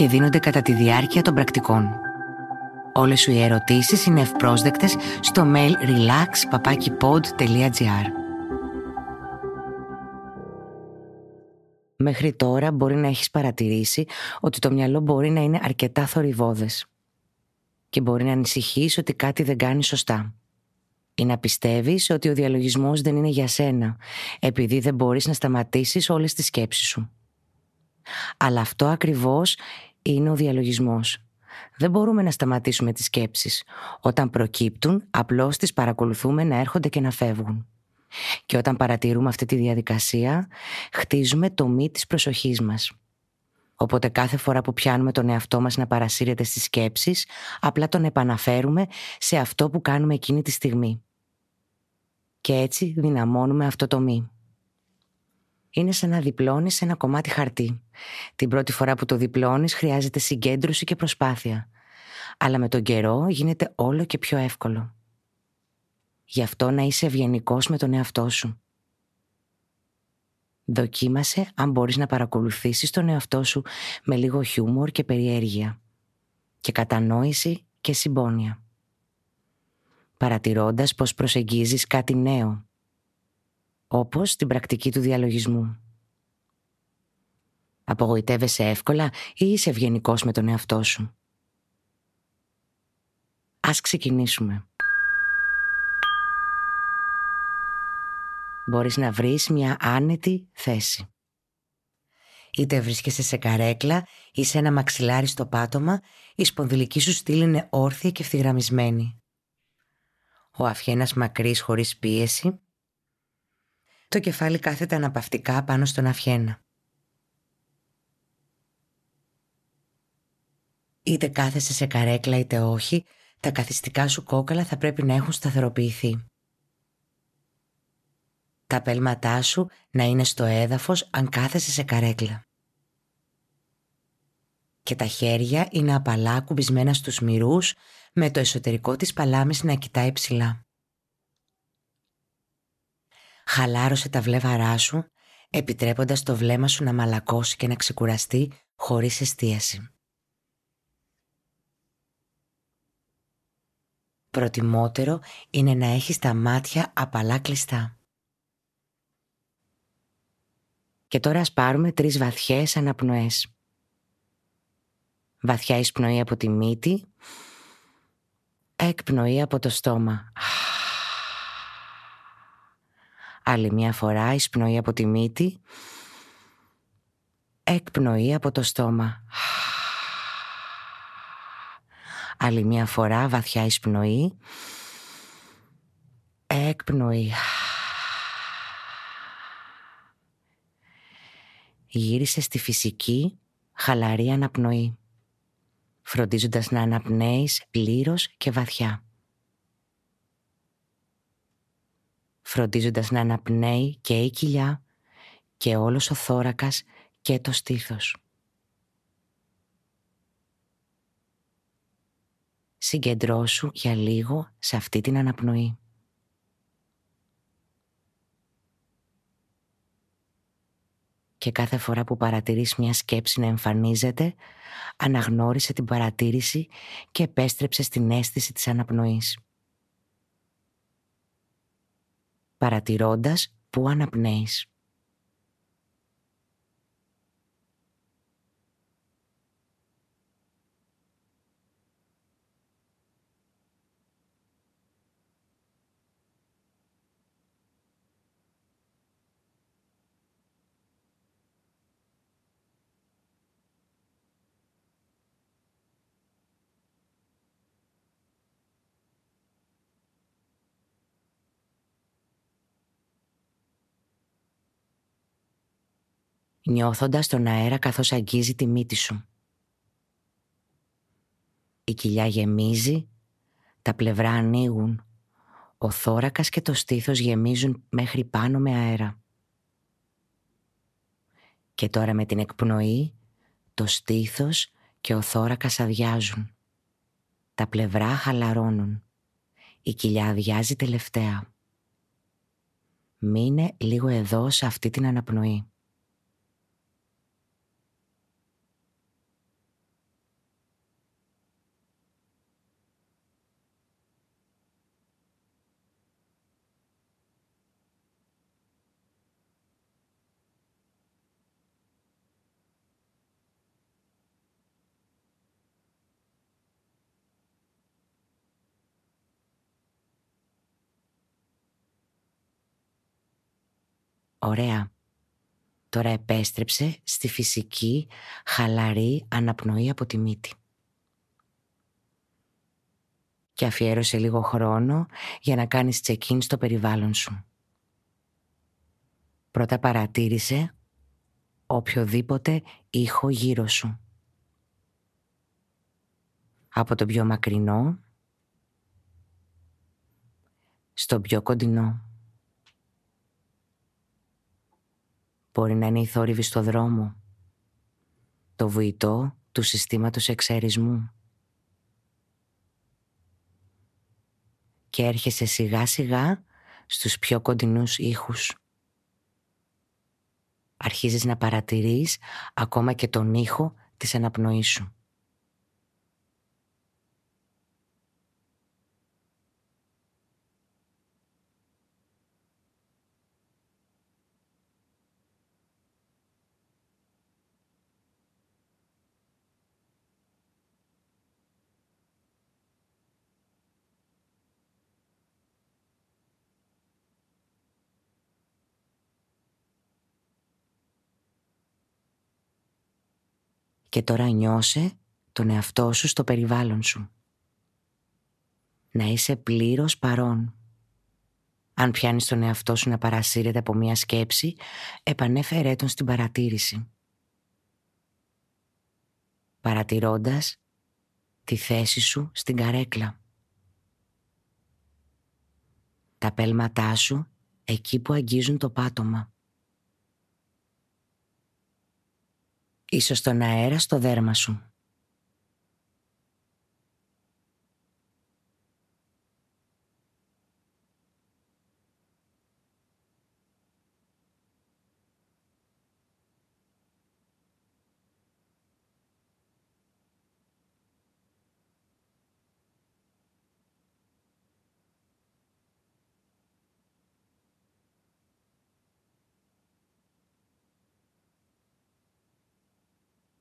και δίνονται κατά τη διάρκεια των πρακτικών. Όλες σου οι ερωτήσεις είναι ευπρόσδεκτες στο mail relax.papakipod.gr Μέχρι τώρα μπορεί να έχεις παρατηρήσει ότι το μυαλό μπορεί να είναι αρκετά θορυβόδες και μπορεί να ανησυχείς ότι κάτι δεν κάνει σωστά ή να πιστεύεις ότι ο διαλογισμός δεν είναι για σένα επειδή δεν μπορείς να σταματήσεις όλες τις σκέψεις σου. Αλλά αυτό ακριβώς είναι ο διαλογισμός. Δεν μπορούμε να σταματήσουμε τις σκέψεις. Όταν προκύπτουν, απλώς τις παρακολουθούμε να έρχονται και να φεύγουν. Και όταν παρατηρούμε αυτή τη διαδικασία, χτίζουμε το μη της προσοχής μας. Οπότε κάθε φορά που πιάνουμε τον εαυτό μας να παρασύρεται στις σκέψεις, απλά τον επαναφέρουμε σε αυτό που κάνουμε εκείνη τη στιγμή. Και έτσι δυναμώνουμε αυτό το μη είναι σαν να διπλώνεις ένα κομμάτι χαρτί. Την πρώτη φορά που το διπλώνεις χρειάζεται συγκέντρωση και προσπάθεια. Αλλά με τον καιρό γίνεται όλο και πιο εύκολο. Γι' αυτό να είσαι ευγενικός με τον εαυτό σου. Δοκίμασε αν μπορείς να παρακολουθήσεις τον εαυτό σου με λίγο χιούμορ και περιέργεια και κατανόηση και συμπόνια. Παρατηρώντας πως προσεγγίζεις κάτι νέο όπως την πρακτική του διαλογισμού. Απογοητεύεσαι εύκολα ή είσαι ευγενικός με τον εαυτό σου. Ας ξεκινήσουμε. Μπορείς να βρεις μια άνετη θέση. Είτε βρίσκεσαι σε καρέκλα ή σε ένα μαξιλάρι στο πάτωμα, η σπονδυλική σου στήλη είναι όρθια και ευθυγραμμισμένη. Ο αφιένας μακρύς χωρίς πίεση το κεφάλι κάθεται αναπαυτικά πάνω στον αφιένα. Είτε κάθεσαι σε καρέκλα είτε όχι, τα καθιστικά σου κόκαλα θα πρέπει να έχουν σταθεροποιηθεί. Τα πέλματά σου να είναι στο έδαφος αν κάθεσαι σε καρέκλα. Και τα χέρια είναι απαλά κουμπισμένα στους μυρούς με το εσωτερικό της παλάμης να κοιτάει ψηλά. Χαλάρωσε τα βλέμαρά σου, επιτρέποντας το βλέμμα σου να μαλακώσει και να ξεκουραστεί χωρίς εστίαση. Προτιμότερο είναι να έχεις τα μάτια απαλά κλειστά. Και τώρα ας πάρουμε τρεις βαθιές αναπνοές. Βαθιά εισπνοή από τη μύτη, εκπνοή από το στόμα. Άλλη μια φορά εισπνοή από τη μύτη. Εκπνοή από το στόμα. Άλλη μια φορά βαθιά εισπνοή. Εκπνοή. Γύρισε στη φυσική, χαλαρή αναπνοή, φροντίζοντας να αναπνέεις πλήρως και βαθιά. Φροντίζοντας να αναπνέει και η κοιλιά και όλος ο θώρακας και το στήθος. Συγκεντρώσου για λίγο σε αυτή την αναπνοή. Και κάθε φορά που παρατηρείς μια σκέψη να εμφανίζεται, αναγνώρισε την παρατήρηση και επέστρεψε στην αίσθηση της αναπνοής παρατηρώντας που αναπνέεις. Νιώθοντας τον αέρα καθώς αγγίζει τη μύτη σου. Η κοιλιά γεμίζει, τα πλευρά ανοίγουν. Ο θώρακας και το στήθος γεμίζουν μέχρι πάνω με αέρα. Και τώρα με την εκπνοή, το στήθος και ο θώρακας αδειάζουν. Τα πλευρά χαλαρώνουν. Η κοιλιά αδειάζει τελευταία. Μείνε λίγο εδώ σε αυτή την αναπνοή. Ωραία. Τώρα επέστρεψε στη φυσική, χαλαρή αναπνοή από τη μύτη. Και αφιέρωσε λίγο χρόνο για να κάνεις check-in στο περιβάλλον σου. Πρώτα παρατήρησε οποιοδήποτε ήχο γύρω σου. Από το πιο μακρινό στο πιο κοντινό. Μπορεί να είναι η θόρυβη στο δρόμο, το βουητό του συστήματος εξαιρισμού. Και έρχεσαι σιγά σιγά στους πιο κοντινούς ήχους. Αρχίζεις να παρατηρείς ακόμα και τον ήχο της αναπνοής σου. Και τώρα νιώσε τον εαυτό σου στο περιβάλλον σου. Να είσαι πλήρως παρόν. Αν πιάνεις τον εαυτό σου να παρασύρεται από μία σκέψη, επανέφερε τον στην παρατήρηση. Παρατηρώντας τη θέση σου στην καρέκλα. Τα πέλματά σου εκεί που αγγίζουν το πάτωμα. Ίσως τον αέρα στο δέρμα σου.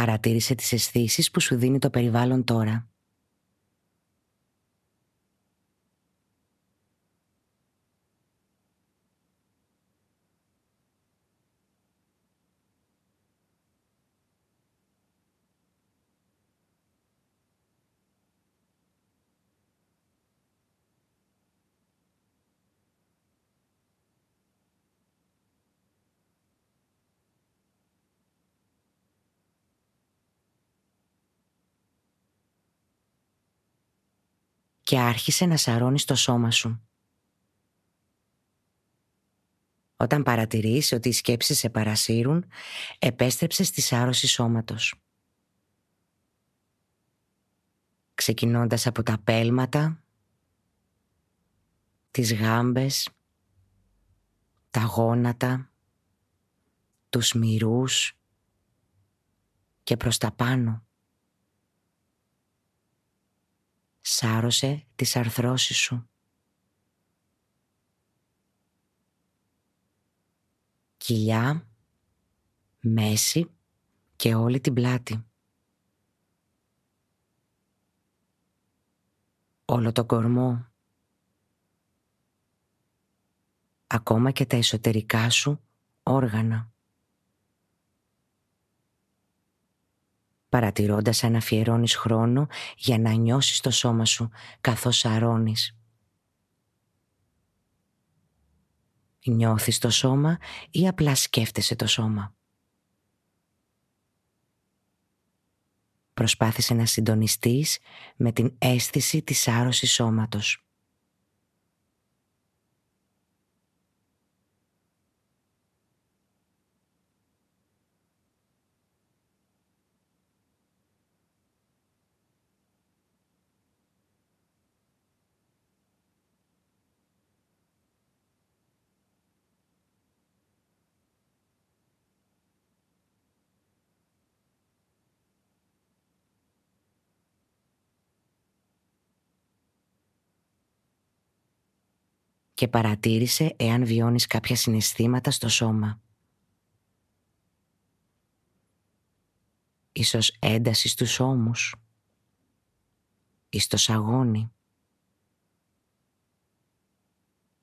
Παρατήρησε τις αισθήσεις που σου δίνει το περιβάλλον τώρα. Και άρχισε να σαρώνει το σώμα σου. Όταν παρατηρείς ότι οι σκέψεις σε παρασύρουν, επέστρεψε στη σάρωση σώματος. Ξεκινώντας από τα πέλματα, τις γάμπες, τα γόνατα, τους μυρούς και προς τα πάνω. Σάρωσε τις αρθρώσεις σου. Κοιλιά, μέση και όλη την πλάτη. Όλο το κορμό. Ακόμα και τα εσωτερικά σου όργανα. Παρατηρώντας αν αφιερώνεις χρόνο για να νιώσεις το σώμα σου καθώς σαρώνεις. Νιώθεις το σώμα ή απλά σκέφτεσαι το σώμα; προσπάθησε να συντονιστείς με την αίσθηση της άρρωσης σώματος. Και παρατήρησε εάν βιώνεις κάποια συναισθήματα στο σώμα. Ίσως ένταση στους ώμους ή στο σαγόνι.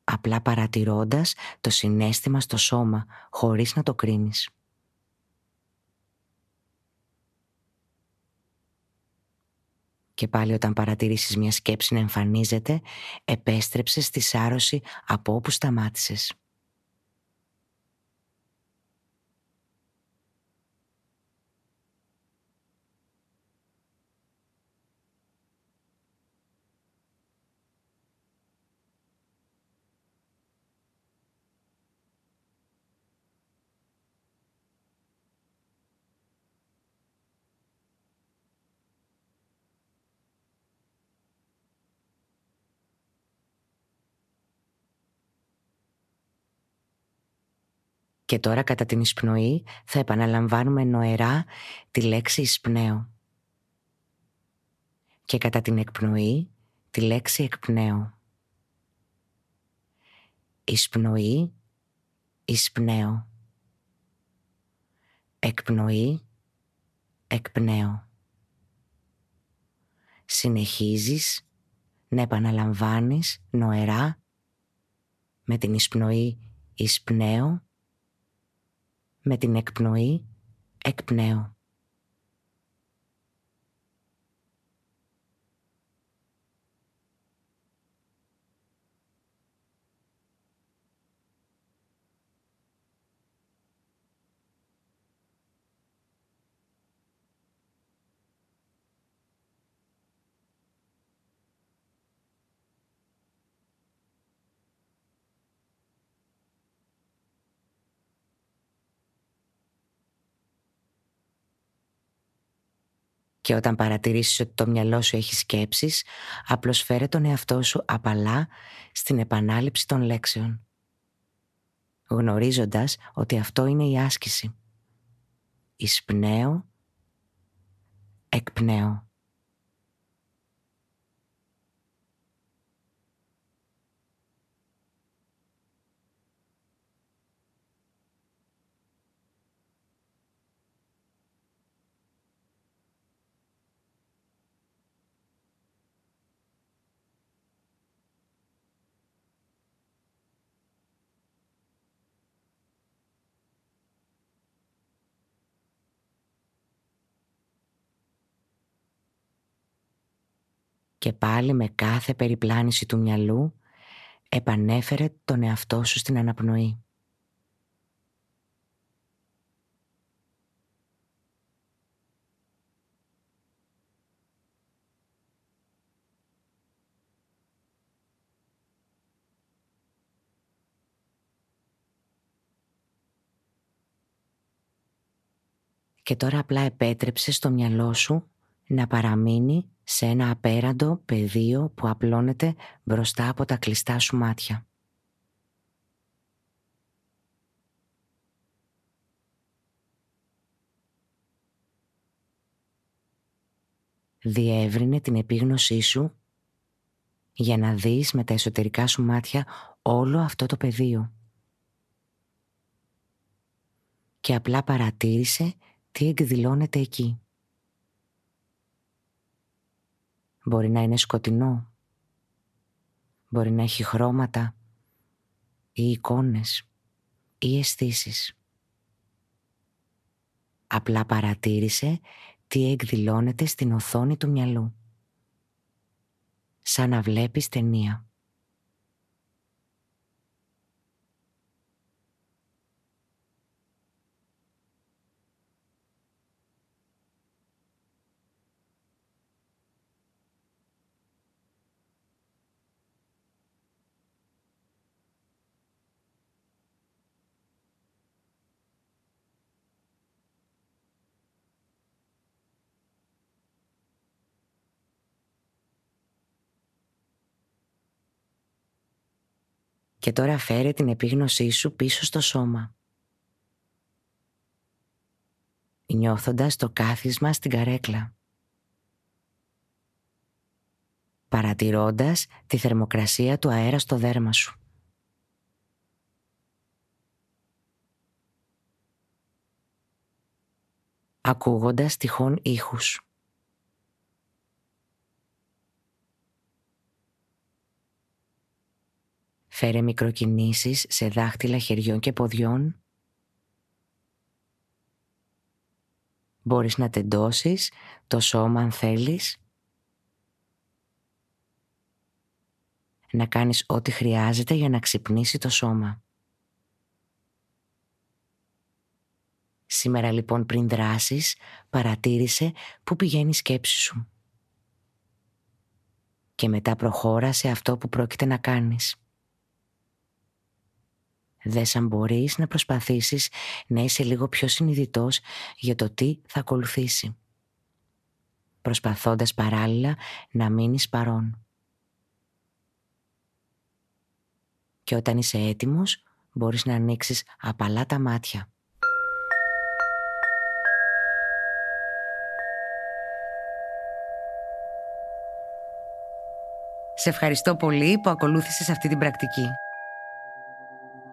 Απλά παρατηρώντας το συνέστημα στο σώμα χωρίς να το κρίνεις. Και πάλι όταν παρατηρήσεις μια σκέψη να εμφανίζεται, επέστρεψες στη σάρωση από όπου σταμάτησες. Και τώρα κατά την εισπνοή θα επαναλαμβάνουμε νοερά τη λέξη εισπνέω. Και κατά την εκπνοή τη λέξη εκπνέω. Εισπνοή, εισπνέω. Εκπνοή, εκπνέω. Συνεχίζεις να επαναλαμβάνεις νοερά με την εισπνοή εισπνέω με την εκπνοή εκπνέω. Και όταν παρατηρήσεις ότι το μυαλό σου έχει σκέψεις, απλώς φέρε τον εαυτό σου απαλά στην επανάληψη των λέξεων. Γνωρίζοντας ότι αυτό είναι η άσκηση. Εισπνέω, εκπνέω. Και πάλι με κάθε περιπλάνηση του μυαλού επανέφερε τον εαυτό σου στην αναπνοή. Και τώρα απλά επέτρεψε στο μυαλό σου να παραμείνει σε ένα απέραντο πεδίο που απλώνεται μπροστά από τα κλειστά σου μάτια. Διεύρυνε την επίγνωσή σου για να δεις με τα εσωτερικά σου μάτια όλο αυτό το πεδίο. Και απλά παρατήρησε τι εκδηλώνεται εκεί. Μπορεί να είναι σκοτεινό. Μπορεί να έχει χρώματα ή εικόνες ή αισθήσεις. Απλά παρατήρησε τι εκδηλώνεται στην οθόνη του μυαλού. Σαν να βλέπεις ταινία. Και τώρα φέρε την επίγνωσή σου πίσω στο σώμα. Νιώθοντας το κάθισμα στην καρέκλα. Παρατηρώντας τη θερμοκρασία του αέρα στο δέρμα σου. Ακούγοντας τυχόν ήχους. Φέρε μικροκινήσεις σε δάχτυλα χεριών και ποδιών. Μπορείς να τεντώσεις το σώμα αν θέλεις. Να κάνεις ό,τι χρειάζεται για να ξυπνήσει το σώμα. Σήμερα λοιπόν πριν δράσεις, παρατήρησε πού πηγαίνει η σκέψη σου. Και μετά προχώρα σε αυτό που πρόκειται να κάνεις. Δες αν μπορείς να προσπαθήσεις να είσαι λίγο πιο συνειδητός για το τι θα ακολουθήσει. Προσπαθώντας παράλληλα να μείνεις παρόν. Και όταν είσαι έτοιμος, μπορείς να ανοίξεις απαλά τα μάτια. Σε ευχαριστώ πολύ που ακολούθησες αυτή την πρακτική.